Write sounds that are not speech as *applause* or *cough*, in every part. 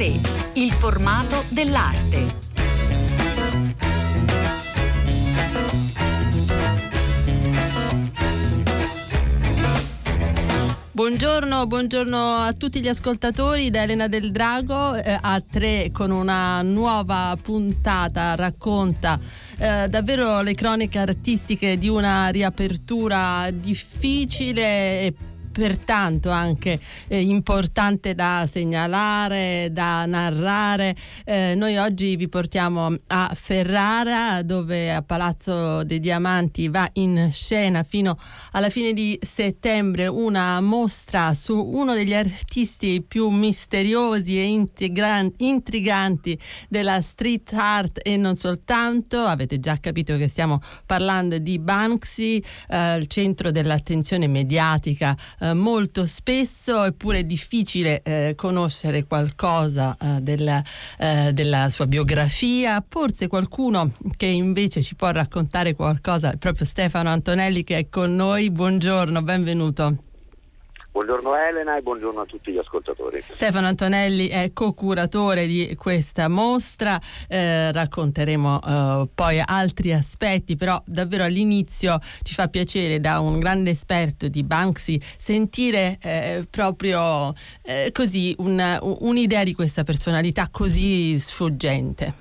3. Il formato dell'arte. Buongiorno, buongiorno, a tutti gli ascoltatori da Elena del Drago eh, a tre con una nuova puntata racconta eh, davvero le croniche artistiche di una riapertura difficile e pertanto anche eh, importante da segnalare, da narrare. Eh, noi oggi vi portiamo a Ferrara dove a Palazzo dei Diamanti va in scena fino alla fine di settembre una mostra su uno degli artisti più misteriosi e intriganti della street art e non soltanto. Avete già capito che stiamo parlando di Banksy, eh, il centro dell'attenzione mediatica eh, molto spesso, eppure è difficile eh, conoscere qualcosa eh, della, eh, della sua biografia. Forse qualcuno che invece ci può raccontare qualcosa è proprio Stefano Antonelli che è con noi. Buongiorno, benvenuto. Buongiorno Elena e buongiorno a tutti gli ascoltatori. Stefano Antonelli è co-curatore di questa mostra, eh, racconteremo eh, poi altri aspetti, però davvero all'inizio ci fa piacere da un grande esperto di Banksy sentire eh, proprio eh, così un, un'idea di questa personalità così sfuggente.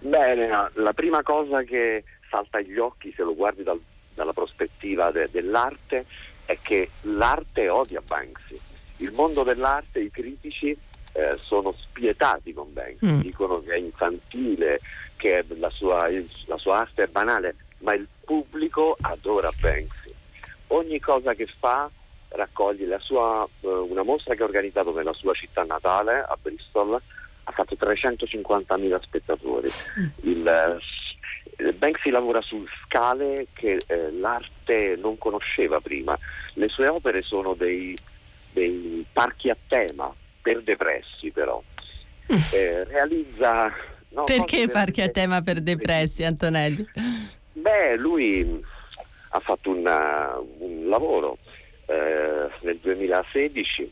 Beh Elena, la prima cosa che salta agli occhi se lo guardi dal, dalla prospettiva de, dell'arte è che l'arte odia Banksy. Il mondo dell'arte, i critici eh, sono spietati con Banksy, mm. dicono che è infantile, che la sua, la sua arte è banale, ma il pubblico adora Banksy. Ogni cosa che fa raccoglie la sua, uh, una mostra che ha organizzato nella sua città natale, a Bristol, ha fatto 350.000 spettatori. Mm. Il, uh, Banksy lavora su scale che uh, l'arte non conosceva prima. Le sue opere sono dei, dei parchi a tema, per depressi però. *laughs* Eh, realizza... No, Perché parchi a tema per *laughs* depressi, Antonelli? Beh, lui ha fatto una, un lavoro eh, nel 2016,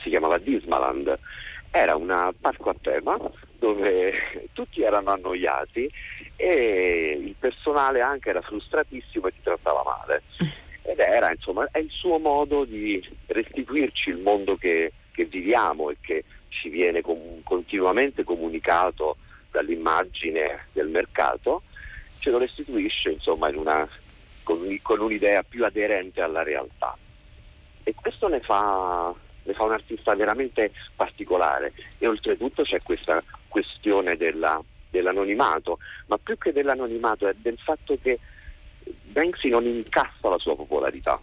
si chiamava Dismaland, era un parco a tema dove tutti erano annoiati e il personale anche era frustratissimo e ti trattava male. ed era insomma è il suo modo di restituirci il mondo che, che viviamo e che ci viene com- continuamente comunicato dall'immagine del mercato, ce lo restituisce insomma una, con, con, un'idea più aderente alla realtà. E questo ne fa, ne fa un artista veramente particolare e oltretutto c'è questa questione della, dell'anonimato, ma più che dell'anonimato è del fatto che Banksy non incassa la sua popolarità,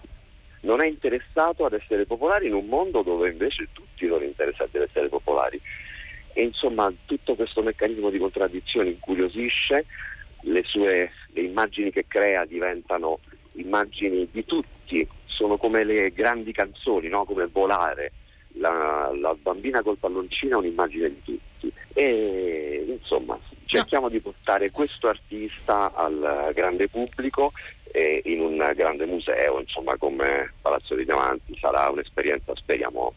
non è interessato ad essere popolare in un mondo dove invece tutti sono interessati ad essere popolari. E insomma tutto questo meccanismo di contraddizione incuriosisce, le sue le immagini che crea diventano immagini di tutti, sono come le grandi canzoni, no? come volare. La, la, bambina col palloncino è un'immagine di tutti. E insomma cerchiamo di portare questo artista al grande pubblico e in un grande museo, insomma come Palazzo dei Diamanti, sarà un'esperienza speriamo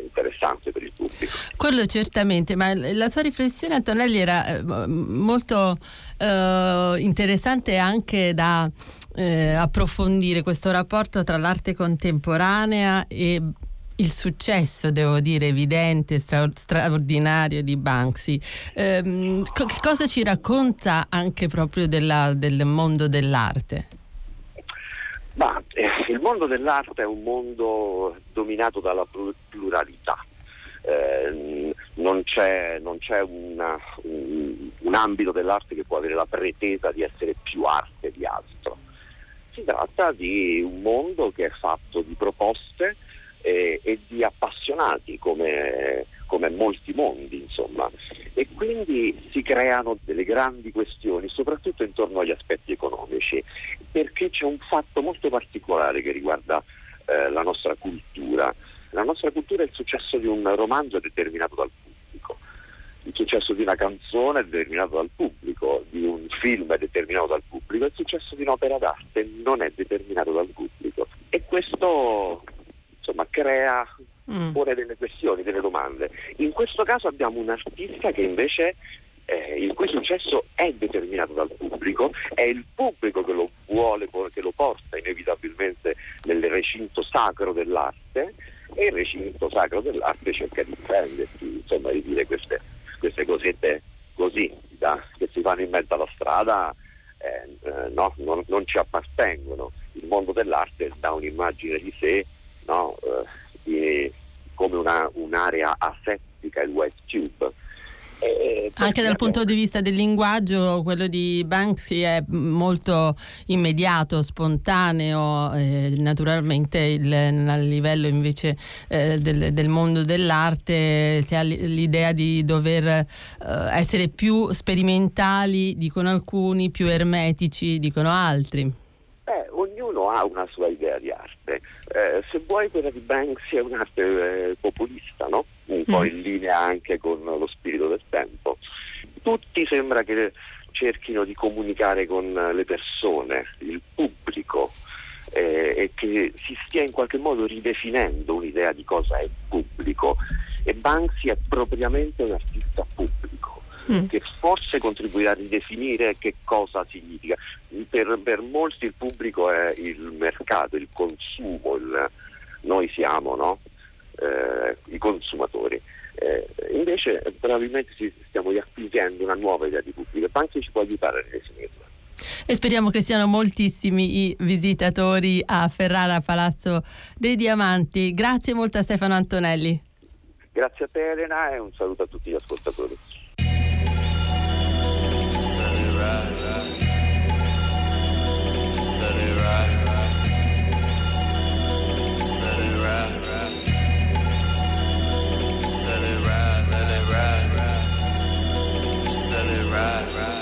interessante per il pubblico. Quello certamente, ma la sua riflessione Antonelli era eh, molto eh, interessante anche da eh, approfondire questo rapporto tra l'arte contemporanea e il successo, devo dire, evidente, stra- straordinario di Banksy. Ehm, co- cosa ci racconta anche proprio della, del mondo dell'arte? Ma, eh, il mondo dell'arte è un mondo dominato dalla pluralità. Eh, non c'è, non c'è una, un, un, ambito dell'arte che può avere la pretesa di essere più arte di altro. Si tratta di un mondo che è fatto di proposte eh, e di appassionati come, come molti mondi, insomma. E quindi si creano delle grandi questioni, soprattutto intorno agli aspetti economici, perché c'è un fatto molto particolare che riguarda eh, la nostra cultura. La nostra cultura è il successo di un romanzo determinato dal pubblico, il successo di una canzone determinato dal pubblico, di un film determinato dal pubblico, il successo di un'opera d'arte non è determinato dal pubblico. E questo crea mm. pone delle questioni, delle domande. In questo caso abbiamo un artista che invece eh, il cui successo è determinato dal pubblico, è il pubblico che lo vuole, che lo porta inevitabilmente nel recinto sacro dell'arte e il recinto sacro dell'arte cerca di difendersi, insomma di dire queste, queste cosette così da, che si fanno in mezzo alla strada eh, eh, no, non, non, ci appartengono. Il mondo dell'arte dà un'immagine di sé no, eh, di, come una, un'area asettica, il wet tube eh, Anche dal punto di vista del linguaggio, quello di Banksy è molto immediato, spontaneo, eh, naturalmente il, a livello invece eh, del, del, mondo dell'arte si ha l'idea di dover eh, essere più sperimentali, dicono alcuni, più ermetici, dicono altri. Beh, ognuno ha una sua idea di arte. Eh, se vuoi quella di Banksy è un'arte eh, populista, no? un po' mm. in linea anche con lo spirito del tempo. Tutti sembra che cerchino di comunicare con le persone, il pubblico, eh, e che si stia in qualche modo ridefinendo un'idea di cosa è pubblico. E Banksy è propriamente un artista pubblico. Mm. che forse contribuirà a ridefinire che cosa significa. Per, per, molti il pubblico è il mercato, il consumo, il, noi siamo, no? eh, i consumatori. Eh, invece probabilmente ci stiamo riacquisendo una nuova idea di pubblico e Banchi ci può aiutare a ridefinirla. E speriamo che siano moltissimi i visitatori a Ferrara Palazzo dei Diamanti. Grazie molto a Stefano Antonelli. Grazie a te Elena e un saluto a tutti gli ascoltatori. right, right.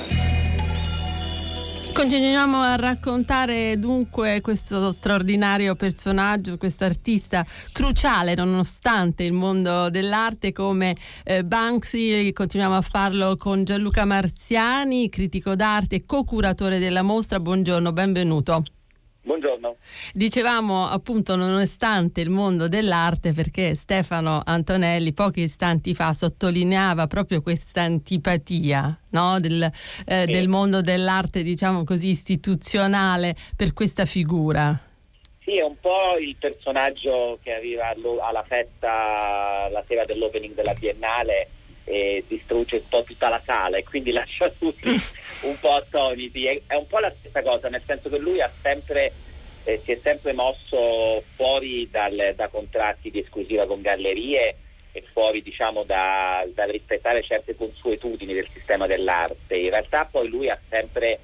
Continuiamo a raccontare dunque questo straordinario personaggio, questo artista cruciale nonostante il mondo dell'arte come eh, Banksy. Continuiamo a farlo con Gianluca Marziani, critico d'arte e co-curatore della mostra. Buongiorno, benvenuto. Buongiorno. Dicevamo appunto nonostante il mondo dell'arte perché Stefano Antonelli pochi istanti fa sottolineava proprio questa antipatia no? del, eh, sì. del mondo dell'arte diciamo così istituzionale per questa figura. Sì, è un po' il personaggio che arriva alla festa la sera dell'opening della Biennale e distrugge un po' tutta la sala e quindi *laughs* lascia tutti un po' attoniti. È, è, un po' la stessa cosa, nel senso che lui sempre, eh, si è sempre mosso fuori dal, da contratti di esclusiva con gallerie e fuori diciamo, da, dal rispettare certe consuetudini del sistema dell'arte. In realtà poi lui ha sempre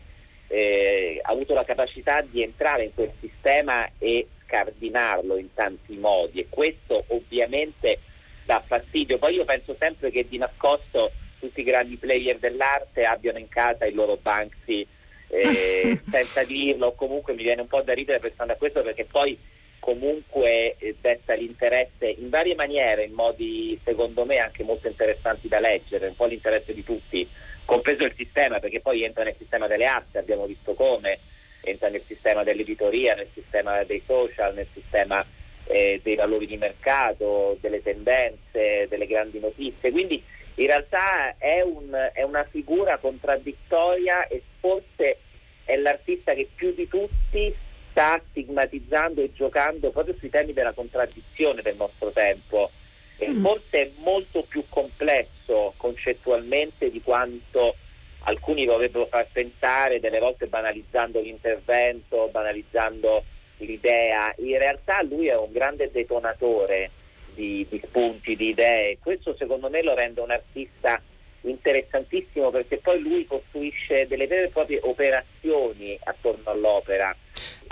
eh, avuto la capacità di entrare in quel sistema e scardinarlo in tanti modi e questo ovviamente dà fastidio. Poi io penso sempre che di nascosto tutti i grandi player dell'arte abbiano in casa il loro Banksy eh, *laughs* senza dirlo, comunque mi viene un po' da ridere pensando a questo perché poi comunque eh, detta l'interesse in varie maniere, in modi secondo me anche molto interessanti da leggere, un po' l'interesse di tutti, compreso il sistema, perché poi entra nel sistema delle arti, abbiamo visto come, entra nel sistema dell'editoria, nel sistema dei social, nel sistema eh, dei valori di mercato, delle tendenze, delle grandi notizie. Quindi in realtà è, un, è una figura contraddittoria e forse è l'artista che più di tutti sta stigmatizzando e giocando proprio sui temi della contraddizione del nostro tempo. E mm. forse è molto più complesso concettualmente di quanto alcuni vorrebbero far pensare, delle volte banalizzando l'intervento, banalizzando l'idea, in realtà lui è un grande detonatore di, di spunti, di idee, questo secondo me lo rende un artista interessantissimo perché poi lui costruisce delle vere e proprie operazioni attorno all'opera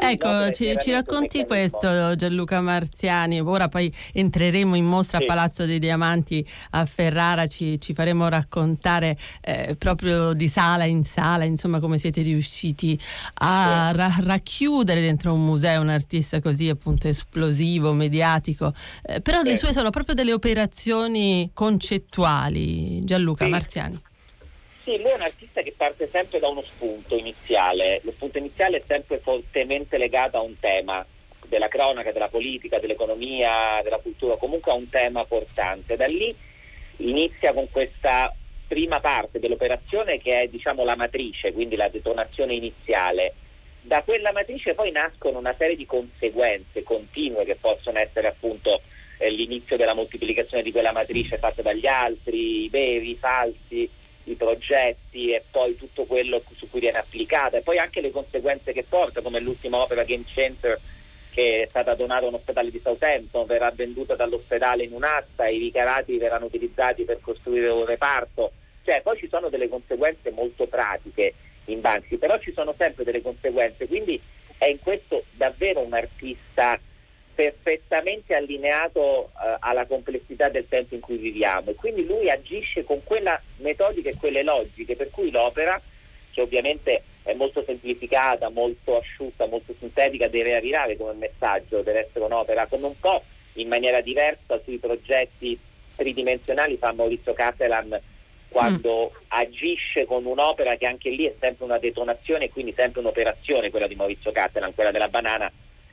Ecco, ci, ci, racconti questo Gianluca Marziani, ora poi entreremo in mostra sì. a Palazzo dei Diamanti a Ferrara, ci, ci faremo raccontare eh, proprio di sala in sala, insomma come siete riusciti a sì. ra- racchiudere dentro un museo un artista così appunto esplosivo, mediatico, eh, però sì. le sue sono proprio delle operazioni concettuali, Gianluca Marziani. Sì, lui è un artista che parte sempre da uno spunto iniziale, lo spunto iniziale è sempre fortemente legato a un tema, della cronaca, della politica, dell'economia, della cultura, comunque è un tema portante. Da lì inizia con questa prima parte dell'operazione che è diciamo la matrice, quindi la detonazione iniziale. Da quella matrice poi nascono una serie di conseguenze continue che possono essere appunto eh, l'inizio della moltiplicazione di quella matrice fatta dagli altri, i veri, i falsi, i progetti e poi tutto quello su cui viene applicata e poi anche le conseguenze che porta, come l'ultima opera Game Center che è stata donata a un ospedale di Southampton, verrà venduta dall'ospedale in un'asta, i ricarati verranno utilizzati per costruire un reparto, cioè poi ci sono delle conseguenze molto pratiche in Banksy, però ci sono sempre delle conseguenze, quindi è in questo davvero un artista perfettamente allineato uh, alla complessità del tempo in cui viviamo e quindi lui agisce con quella metodica e quelle logiche per cui l'opera, che ovviamente è molto semplificata, molto asciutta, molto sintetica, deve arrivare come messaggio, deve essere un'opera come un po' in maniera diversa sui progetti tridimensionali fa Maurizio Catalan quando mm. agisce con un'opera che anche lì è sempre una detonazione e quindi sempre un'operazione quella di Maurizio Catalan, quella della banana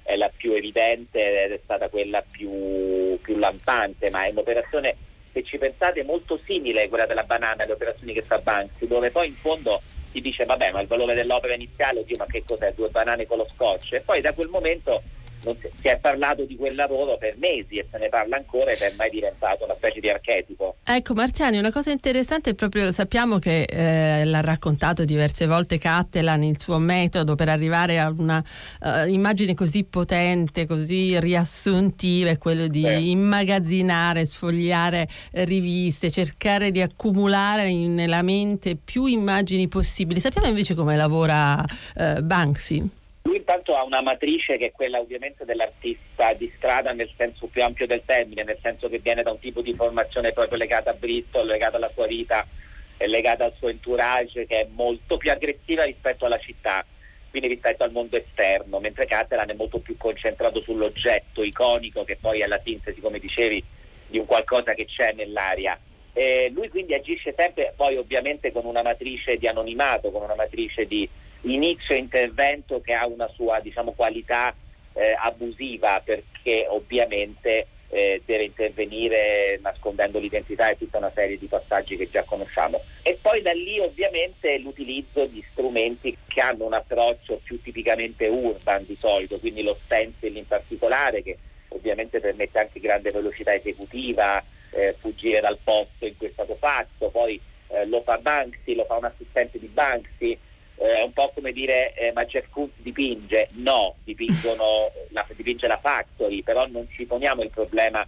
è la più evidente ed è stata quella più, più lampante, ma è un'operazione, se ci pensate, molto simile a quella della banana, alle operazioni che fa Banksy, dove poi in fondo si dice vabbè ma il valore dell'opera iniziale, oddio ma che cos'è, due banane con lo scotch. E poi da quel momento si è parlato di quel lavoro per mesi e se ne parla ancora ed è mai diventato una specie di archetipo. Ecco Marziani, una cosa interessante è proprio, sappiamo che eh, l'ha raccontato diverse volte Cattelan, il suo metodo per arrivare a una uh, immagine così potente, così riassuntiva, è quello di sì. immagazzinare, sfogliare riviste, cercare di accumulare nella mente più immagini possibili. Sappiamo invece come lavora uh, Banksy? Intanto ha una matrice che è quella ovviamente dell'artista di strada nel senso più ampio del termine, nel senso che viene da un tipo di formazione proprio legata a Bristol, legata alla sua vita legata al suo entourage che è molto più aggressiva rispetto alla città, quindi rispetto al mondo esterno, mentre Catalan è molto più concentrato sull'oggetto iconico che poi è la sintesi, come dicevi, di un qualcosa che c'è nell'aria. E lui quindi agisce sempre poi ovviamente con una matrice di anonimato, con una matrice di inizio intervento che ha una sua diciamo, qualità eh, abusiva perché ovviamente eh, deve intervenire nascondendo l'identità e tutta una serie di passaggi che già conosciamo. E poi da lì ovviamente l'utilizzo di strumenti che hanno un approccio più tipicamente urban di solito, quindi lo stencil in particolare che ovviamente permette anche grande velocità esecutiva, eh, fuggire dal posto in cui è stato fatto, poi eh, lo fa Banksy, lo fa un assistente di Banksy, eh, è un po' come dire eh, ma Jeff Koons dipinge, no, *laughs* la, dipinge la Factory, però non ci poniamo il problema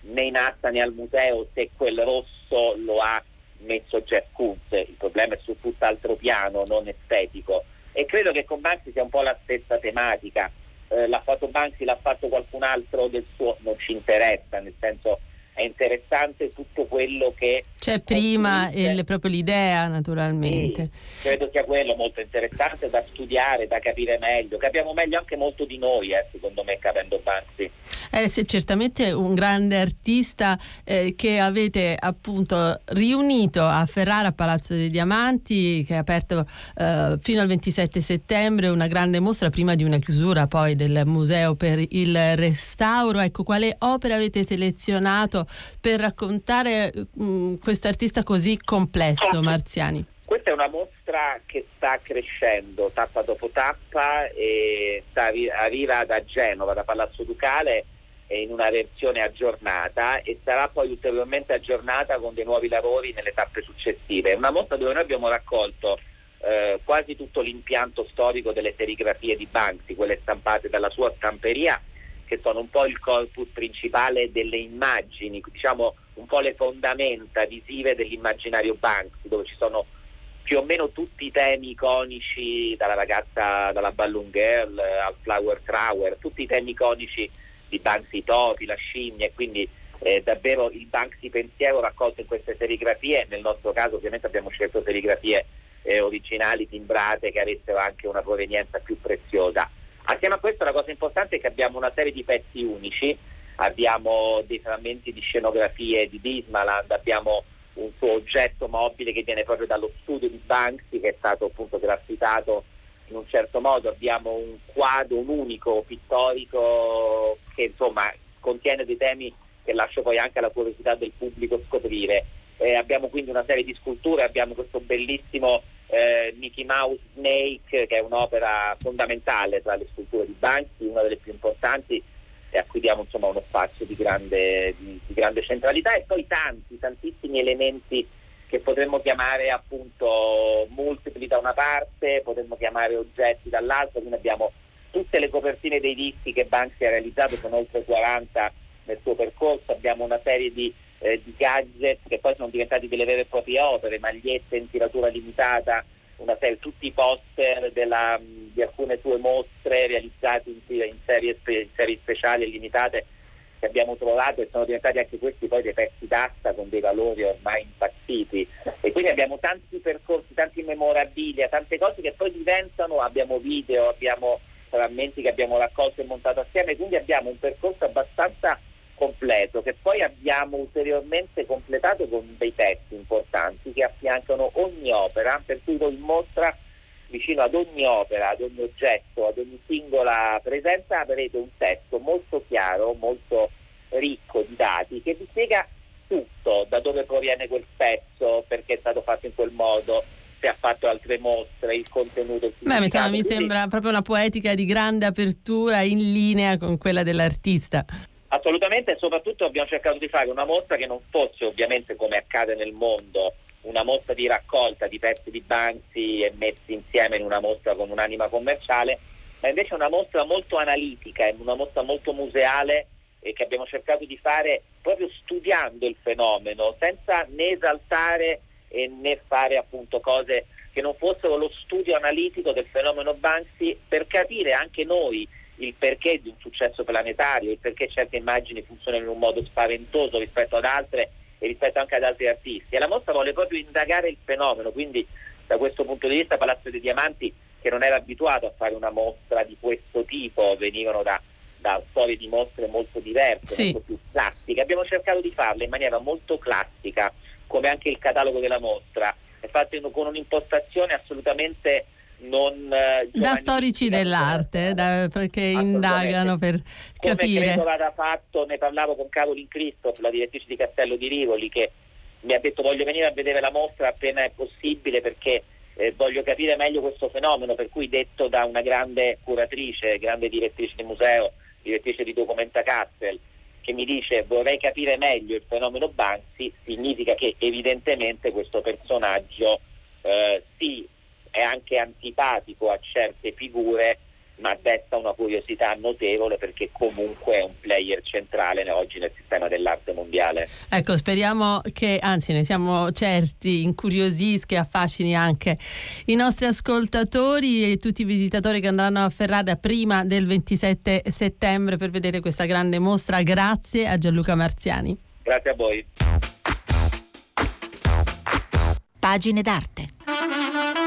né in asta né al museo se quel rosso lo ha messo Jeff Koons, il problema è su tutt'altro piano, non estetico. E credo che con Banksy sia un po' la stessa tematica, eh, l'ha fatto Banksy, l'ha fatto qualcun altro del suo, non ci interessa, nel senso è interessante tutto quello che c'è prima il, proprio l'idea naturalmente. Sì, credo sia quello molto interessante da studiare da capire meglio capiamo meglio anche molto di noi eh, secondo me capendo Banksy eh, sì, certamente un grande artista eh, che avete appunto riunito a Ferrara a Palazzo dei Diamanti che ha aperto eh, fino al 27 settembre una grande mostra prima di una chiusura poi del museo per il restauro. Ecco quale opera avete selezionato per raccontare mm, questo artista così complesso, Marziani? Questa è una mostra che sta crescendo tappa dopo tappa e sta, arriva da Genova, da Palazzo Ducale in una versione aggiornata e sarà poi ulteriormente aggiornata con dei nuovi lavori nelle tappe successive. È una mostra dove noi abbiamo raccolto eh, quasi tutto l'impianto storico delle serigrafie di Banksy, quelle stampate dalla sua stamperia che sono un po' il corpus principale delle immagini, diciamo un po' le fondamenta visive dell'immaginario Banksy, dove ci sono più o meno tutti i temi iconici, dalla ragazza, dalla balloon girl al flower trower, tutti i temi iconici di Banksy Topi, la scimmia, e quindi eh, davvero il Banksy pensiero raccolto in queste serigrafie, nel nostro caso ovviamente abbiamo scelto serigrafie eh, originali, timbrate, che avessero anche una provenienza più preziosa. Assieme a questo la cosa importante è che abbiamo una serie di pezzi unici, abbiamo dei frammenti di scenografie di Dismaland, abbiamo un suo oggetto mobile che viene proprio dallo studio di Banksy che è stato appunto graffitato in un certo modo, abbiamo un quadro, un unico pittorico che insomma contiene dei temi che lascio poi anche alla curiosità del pubblico scoprire. Eh, abbiamo quindi una serie di sculture, abbiamo questo bellissimo eh, Mickey Mouse Snake che è un'opera fondamentale tra le sculture di Banksy, una delle più importanti e a cui diamo insomma, uno spazio di grande, di, di grande centralità. E poi tanti, tantissimi elementi che potremmo chiamare appunto multipli da una parte, potremmo chiamare oggetti dall'altra, quindi abbiamo tutte le copertine dei dischi che Banksy ha realizzato, sono oltre 40 nel suo percorso, abbiamo una serie di, eh, di gadget che poi sono diventati delle vere e proprie opere, magliette in tiratura limitata, una serie, tutti i poster della, di alcune sue mostre realizzati in, in, serie, in serie speciali e limitate che abbiamo trovato e sono diventati anche questi poi dei pezzi d'asta con dei valori ormai impazziti. E quindi abbiamo tanti percorsi, tanti memorabilia, tante cose che poi diventano, abbiamo video, abbiamo frammenti che abbiamo raccolto e montato assieme, quindi abbiamo un percorso abbastanza completo che poi abbiamo ulteriormente completato con dei testi importanti che affiancano ogni opera, per cui voi in mostra vicino ad ogni opera, ad ogni oggetto, ad ogni singola presenza avrete un testo molto chiaro, molto ricco di dati che vi spiega tutto, da dove proviene quel pezzo, perché è stato fatto in quel modo, se ha fatto altre mostre, il contenuto. Beh, insomma, mi sembra proprio una poetica di grande apertura in linea con quella dell'artista. Assolutamente e soprattutto abbiamo cercato di fare una mostra che non fosse ovviamente come accade nel mondo una mostra di raccolta di pezzi di Banksy e messi insieme in una mostra con un'anima commerciale, ma invece una mostra molto analitica, una mostra molto museale e che abbiamo cercato di fare proprio studiando il fenomeno, senza né esaltare né fare appunto cose che non fossero lo studio analitico del fenomeno Banksy per capire anche noi il perché di un successo planetario, il perché certe immagini funzionano in un modo spaventoso rispetto ad altre e rispetto anche ad altri artisti. E la mostra vuole proprio indagare il fenomeno, quindi da questo punto di vista Palazzo dei Diamanti, che non era abituato a fare una mostra di questo tipo, venivano da, da storie di mostre molto diverse, sì. molto più classiche. Abbiamo cercato di farle in maniera molto classica, come anche il catalogo della mostra, è fatto con un'impostazione assolutamente non eh, da storici dell'arte da, perché indagano per capire. Come credo vada fatto ne parlavo con Caroline Christoph la direttrice di Castello di Rivoli che mi ha detto voglio venire a vedere la mostra appena è possibile perché eh, voglio capire meglio questo fenomeno per cui detto da una grande curatrice grande direttrice di museo direttrice di Documenta Castel che mi dice vorrei capire meglio il fenomeno Banksy significa che evidentemente questo personaggio eh, si è anche antipatico a certe figure ma desta una curiosità notevole perché comunque è un player centrale oggi nel sistema dell'arte mondiale. Ecco, speriamo che, anzi ne siamo certi, incuriosisca e affascini anche i nostri ascoltatori e tutti i visitatori che andranno a Ferrara prima del 27 settembre per vedere questa grande mostra. Grazie a Gianluca Marziani. Grazie a voi. Pagine d'arte.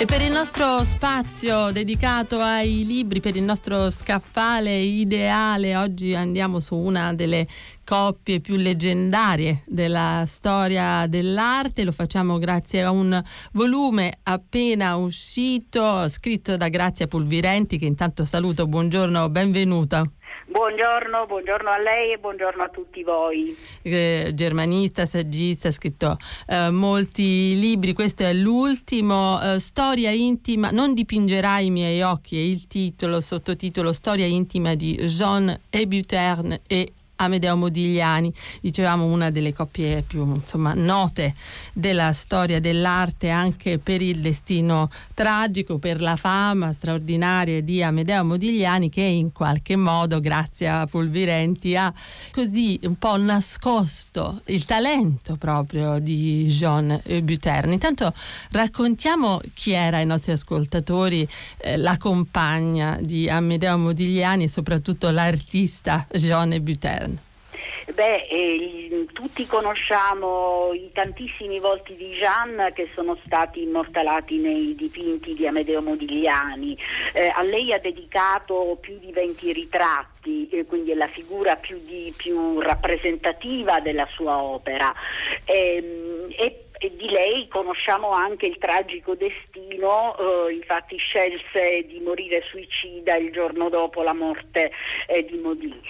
E per il nostro spazio dedicato ai libri, per il nostro scaffale ideale, oggi andiamo su una delle coppie più leggendarie della storia dell'arte. Lo facciamo grazie a un volume appena uscito, scritto da Grazia Pulvirenti, che intanto saluto. Buongiorno, benvenuta. Buongiorno, buongiorno, a lei e buongiorno a tutti voi. Eh, germanista, saggista, ha scritto eh, molti libri, questo è l'ultimo, eh, Storia intima, non dipingerai i miei occhi, è il titolo, sottotitolo Storia intima di Jean Ebuterne e Amedeo Modigliani, dicevamo una delle coppie più insomma, note della storia dell'arte anche per il destino tragico, per la fama straordinaria di Amedeo Modigliani che in qualche modo grazie a Fulvirenti ha così un po' nascosto il talento proprio di Jean Buterni. Intanto raccontiamo chi era ai nostri ascoltatori eh, la compagna di Amedeo Modigliani e soprattutto l'artista Jean Buterni. Beh, eh, tutti conosciamo i tantissimi volti di Jeanne che sono stati immortalati nei dipinti di Amedeo Modigliani. Eh, a lei ha dedicato più di 20 ritratti, eh, quindi è la figura più, di, più rappresentativa della sua opera. Ehm, e e di lei conosciamo anche il tragico destino, eh, infatti scelse di morire suicida il giorno dopo la morte eh, di Modi.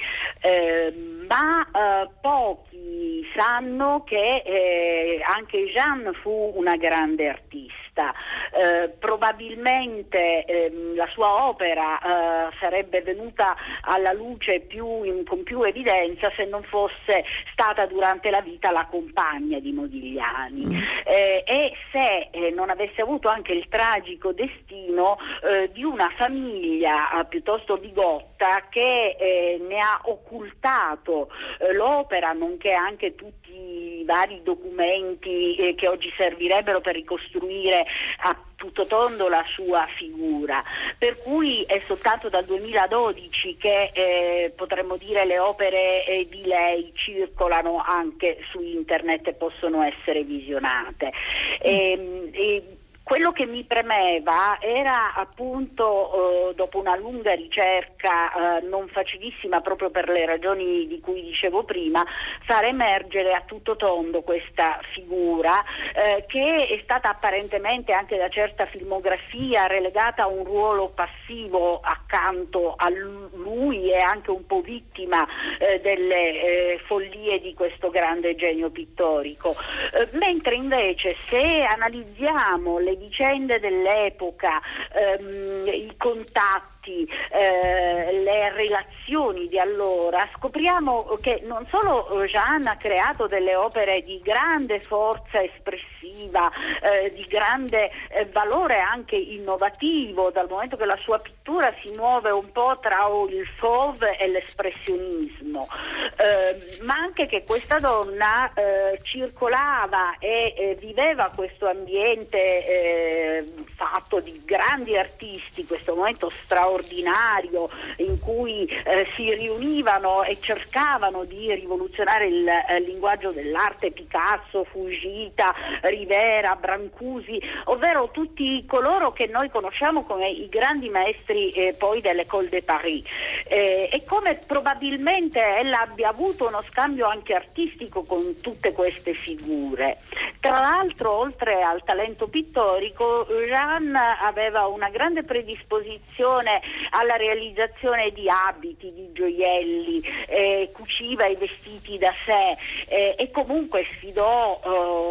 Eh, ma pochi sanno che eh, anche Jeanne fu una grande artista. Eh, probabilmente ehm, la sua opera eh, sarebbe venuta alla luce più in, con più evidenza se non fosse stata durante la vita la compagna di Modigliani mm. eh, e se eh, non avesse avuto anche il tragico destino eh, di una famiglia piuttosto bigotta che ne ha occultato l'opera nonché anche tutti vari documenti che oggi servirebbero per ricostruire a tutto tondo la sua figura, per cui è soltanto dal 2012 che eh, potremmo dire le opere eh, di lei circolano anche su internet e possono essere visionate. E, ehm, e, quello che mi premeva era appunto, eh, dopo una lunga ricerca eh, non facilissima proprio per le ragioni di cui dicevo prima, far emergere a tutto tondo questa figura eh, che è stata apparentemente anche da certa filmografia relegata a un ruolo passivo accanto a lui e anche un po' vittima eh, delle eh, follie di questo grande genio pittorico. Eh, mentre invece se analizziamo le vicende dell'epoca, ehm, i contatti, eh, le relazioni di allora, scopriamo che non solo Jeanne ha creato delle opere di grande forza espressiva, eh, di grande eh, valore anche innovativo, dal momento che la sua pittura si muove un po' tra il fauve e l'espressionismo, eh, ma anche che questa donna eh, circolava e eh, viveva questo ambiente fatto di grandi artisti, questo momento straordinario straordinario in cui eh, si riunivano e cercavano di rivoluzionare il eh, linguaggio dell'arte, Picasso, Fujita, Rivera, Brancusi, ovvero tutti coloro che noi conosciamo come i grandi maestri eh, poi dell'École de Paris. Eh, e come probabilmente ella abbia avuto uno scambio anche artistico con tutte queste figure. Tra l'altro, oltre al talento pittorico, Jeanne aveva una grande predisposizione alla realizzazione di abiti, di gioielli, eh, cuciva i vestiti da sé eh, e comunque sfidò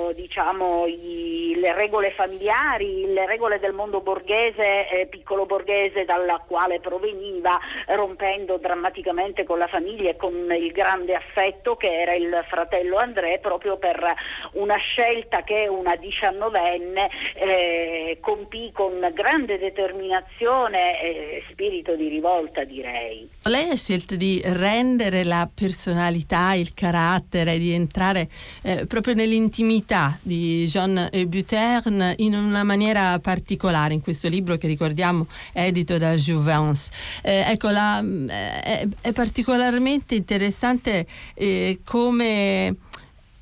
eh, diciamo, i, le regole familiari, le regole del mondo borghese, eh, piccolo borghese dalla quale proveniva, rompendo drammaticamente con la famiglia e con il grande affetto che era il fratello André proprio per una scelta che una diciannovenne eh, compì con grande determinazione eh, spirito di rivolta, direi. Lei ha scelto di rendere la personalità, il carattere, di entrare eh, proprio nell'intimità di Jean Buterne in una maniera particolare in questo libro che ricordiamo è edito da Jouvence. Eh, ecco, la, eh, è, è, particolarmente interessante eh, come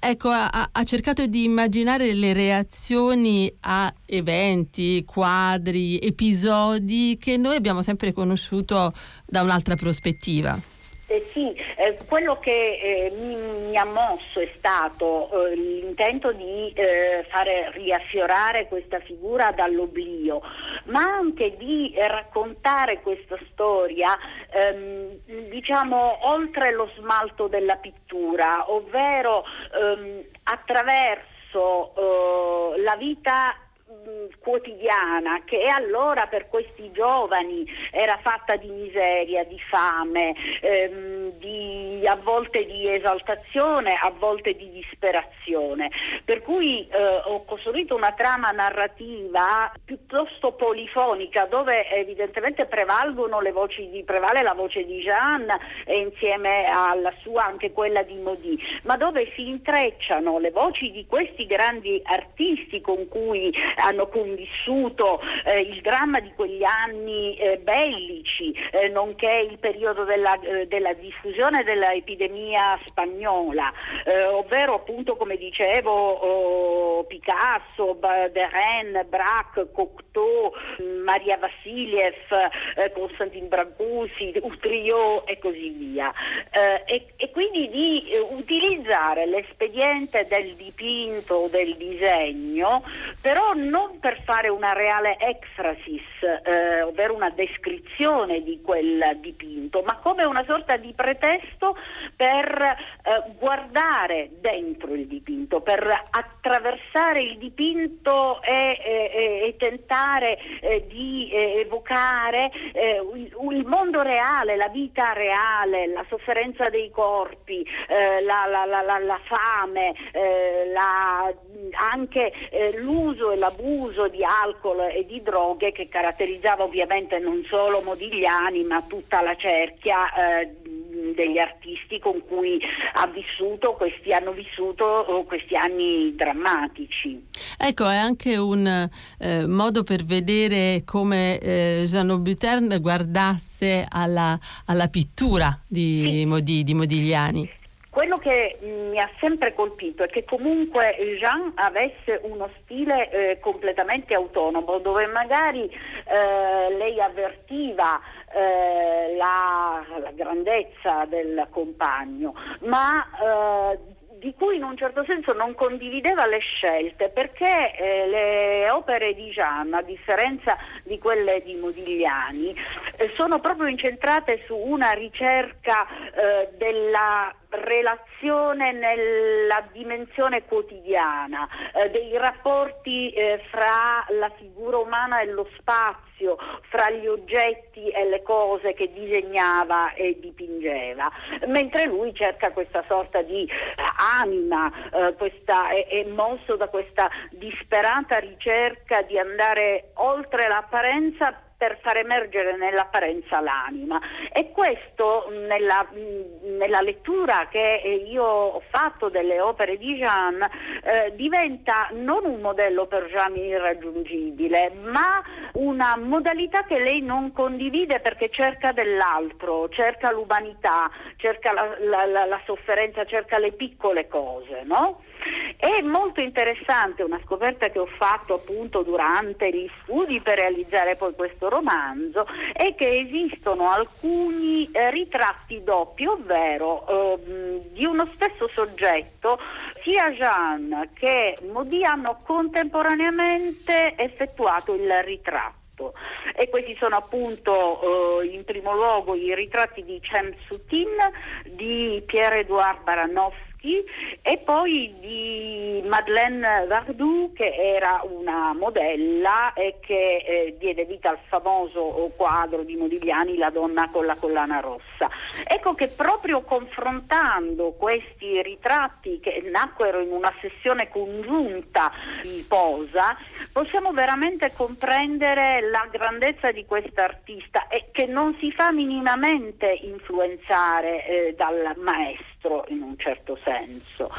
ecco, ha, ha, cercato di immaginare le reazioni a eventi, quadri, episodi che noi abbiamo sempre conosciuto da un'altra prospettiva. Eh sì, eh, quello che eh, mi, mi, ha mosso è stato eh, l'intento di eh, fare riaffiorare questa figura dall'oblio, ma anche di raccontare questa storia, ehm, diciamo, oltre lo smalto della pittura, ovvero ehm, attraverso eh, la vita quotidiana che allora per questi giovani era fatta di miseria, di fame, ehm, di, a volte di esaltazione, a volte di disperazione. Per cui eh, ho costruito una trama narrativa piuttosto polifonica dove evidentemente prevalgono le voci di, prevale la voce di Jeanne e insieme alla sua anche quella di Modi, ma dove si intrecciano le voci di questi grandi artisti con cui hanno convissuto eh, il dramma di quegli anni eh, bellici, eh, nonché il periodo della, eh, della diffusione dell'epidemia spagnola, ovvero appunto come dicevo oh, Picasso, Deren, Braque, Cocteau, Maria Vassiliev, Constantin Brancusi, Utrio e così via. E, e, quindi di utilizzare l'espediente del dipinto del disegno, però non per fare una reale extrasis, eh, ovvero una descrizione di quel dipinto, ma come una sorta di pretesto per eh, guardare dentro il dipinto, per attraversare il dipinto e, e, e tentare eh, di eh, evocare eh, il, mondo reale, la vita reale, la sofferenza dei corpi, eh, la, la, la, la, fame, la, anche l'uso e l'abuso di alcol e di droghe che caratterizzava ovviamente non solo Modigliani ma tutta la cerchia eh, degli artisti con cui ha vissuto, questi hanno vissuto oh, questi anni drammatici. Ecco, è anche un eh, modo per vedere come eh, Jean Butern guardasse alla, alla pittura di, sì. Modi, di Modigliani. Quello che mm, mi ha sempre colpito è che comunque Jean avesse uno stile eh, completamente autonomo, dove magari eh, lei avvertiva eh, la, la, grandezza del compagno, ma eh, di cui in un certo senso non condivideva le scelte perché eh, le opere di Jean, a differenza di quelle di Modigliani, sono proprio incentrate su una ricerca eh, della relazione nella dimensione quotidiana, eh, dei rapporti eh, fra la figura umana e lo spazio, fra gli oggetti e le cose che disegnava e dipingeva, mentre lui cerca questa sorta di anima, eh, questa, è, è mosso da questa disperata ricerca di andare oltre l'apparenza per far emergere nell'apparenza l'anima e questo nella, nella lettura che io ho fatto delle opere di Jean eh, diventa non un modello per Jean irraggiungibile ma una modalità che lei non condivide perché cerca dell'altro, cerca l'umanità, cerca la, la, la, la sofferenza, cerca le piccole cose, no? È molto interessante una scoperta che ho fatto appunto durante gli studi per realizzare poi questo romanzo è che esistono alcuni eh, ritratti doppi, ovvero eh, di uno stesso soggetto, sia Jeanne che Modi hanno contemporaneamente effettuato il ritratto. E questi sono appunto eh, in primo luogo i ritratti di Cem Sutin, di Pierre-Edouard Baranov e poi di Madeleine Vardoux che era una modella e che eh, diede vita al famoso quadro di Modigliani La donna con la collana rossa. Ecco che proprio confrontando questi ritratti che nacquero in una sessione congiunta di Posa, possiamo veramente comprendere la grandezza di quest'artista e che non si fa minimamente influenzare eh, dal maestro maestro in un certo senso,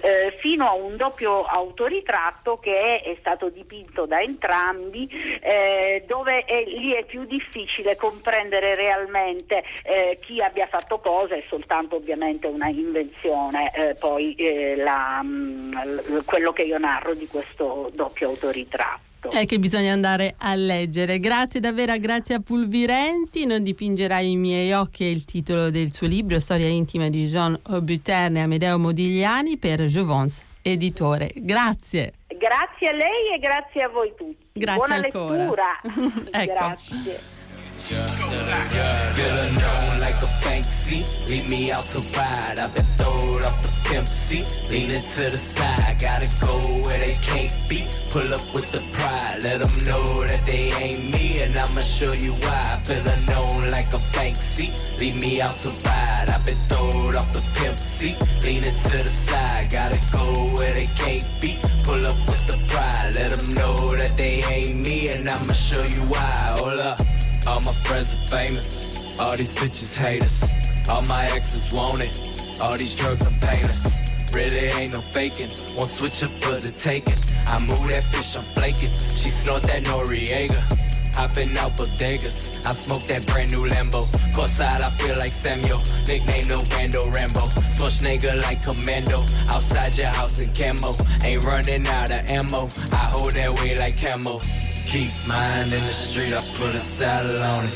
eh, fino a un doppio autoritratto che è, stato dipinto da entrambi, eh, dove è, lì è più difficile comprendere realmente eh, chi abbia fatto cosa, è soltanto ovviamente una invenzione, eh, poi eh, la, mm, quello che io narro di questo doppio autoritratto. È eh, che bisogna andare a leggere. Grazie davvero a Grazia Pulvirenti. Non dipingerai i miei occhi è il titolo del suo libro, Storia intima di Jean Buterne e Amedeo Modigliani per Jovons Editore. Grazie. Grazie a lei e grazie a voi tutti. Grazie Buona ancora. lettura. *laughs* ecco. Grazie. Feeling known like a Banksy. Leave me out to ride. I've been throwed off the pimp seat. Leaning to the side. Gotta go where they can't be. Pull up with the pride. Let them know that they ain't me. And I'ma show you why. Feeling known like a Banksy. Leave me out to ride. I've been throwed off the pimp seat. Leaning to the side. Gotta go where they can't be. Pull up with the pride. Let them know that they ain't me. And I'ma show you why. Hold up. All my friends are famous. All these bitches hate us. All my exes want it. All these drugs are painless. Really ain't no faking. Won't switch up for the taking. I move that fish, I'm flaking. She snort that Noriega. Hopping out bodegas. I smoke that brand new Lambo. Courtside, I feel like Samuel. Nickname no Rando Rambo. Schwarzenegger like Commando. Outside your house in camo. Ain't running out of ammo. I hold that weight like camo. Keep mine in the street, I put a saddle on it.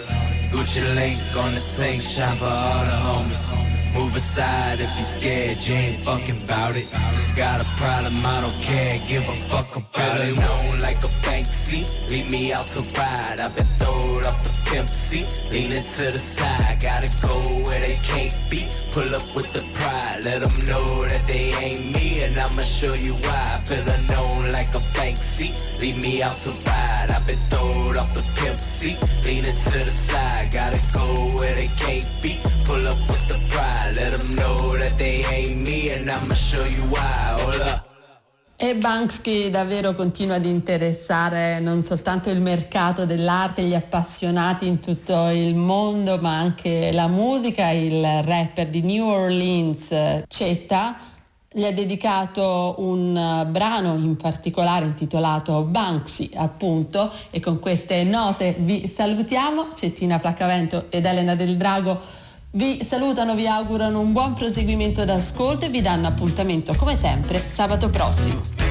Gucci link on the sink, shine for all the homies. Move aside if you scared, you ain't fucking bout it. Got a problem, I don't care, give a fuck about it. known like a bank seat, leave me out to ride. I've been throwed up the seat, leaning to the side. Gotta go where they can't be. Pull up with the pride, let them know that they ain't me, and I'ma show you why. Feel known like a bank seat, leave me out to ride. I've been throwed off the pimp seat, leaning to the side. Gotta go where they can't be. Pull up with the pride, let them know that they ain't me, and I'ma show you why. Hold up. E Banksy davvero continua ad interessare non soltanto il mercato dell'arte, gli appassionati in tutto il mondo, ma anche la musica. Il rapper di New Orleans, Cetta, gli ha dedicato un brano in particolare intitolato Banksy, appunto, e con queste note vi salutiamo. Cettina Flaccavento ed Elena Del Drago vi salutano, vi augurano un buon proseguimento d'ascolto e vi danno appuntamento come sempre sabato prossimo.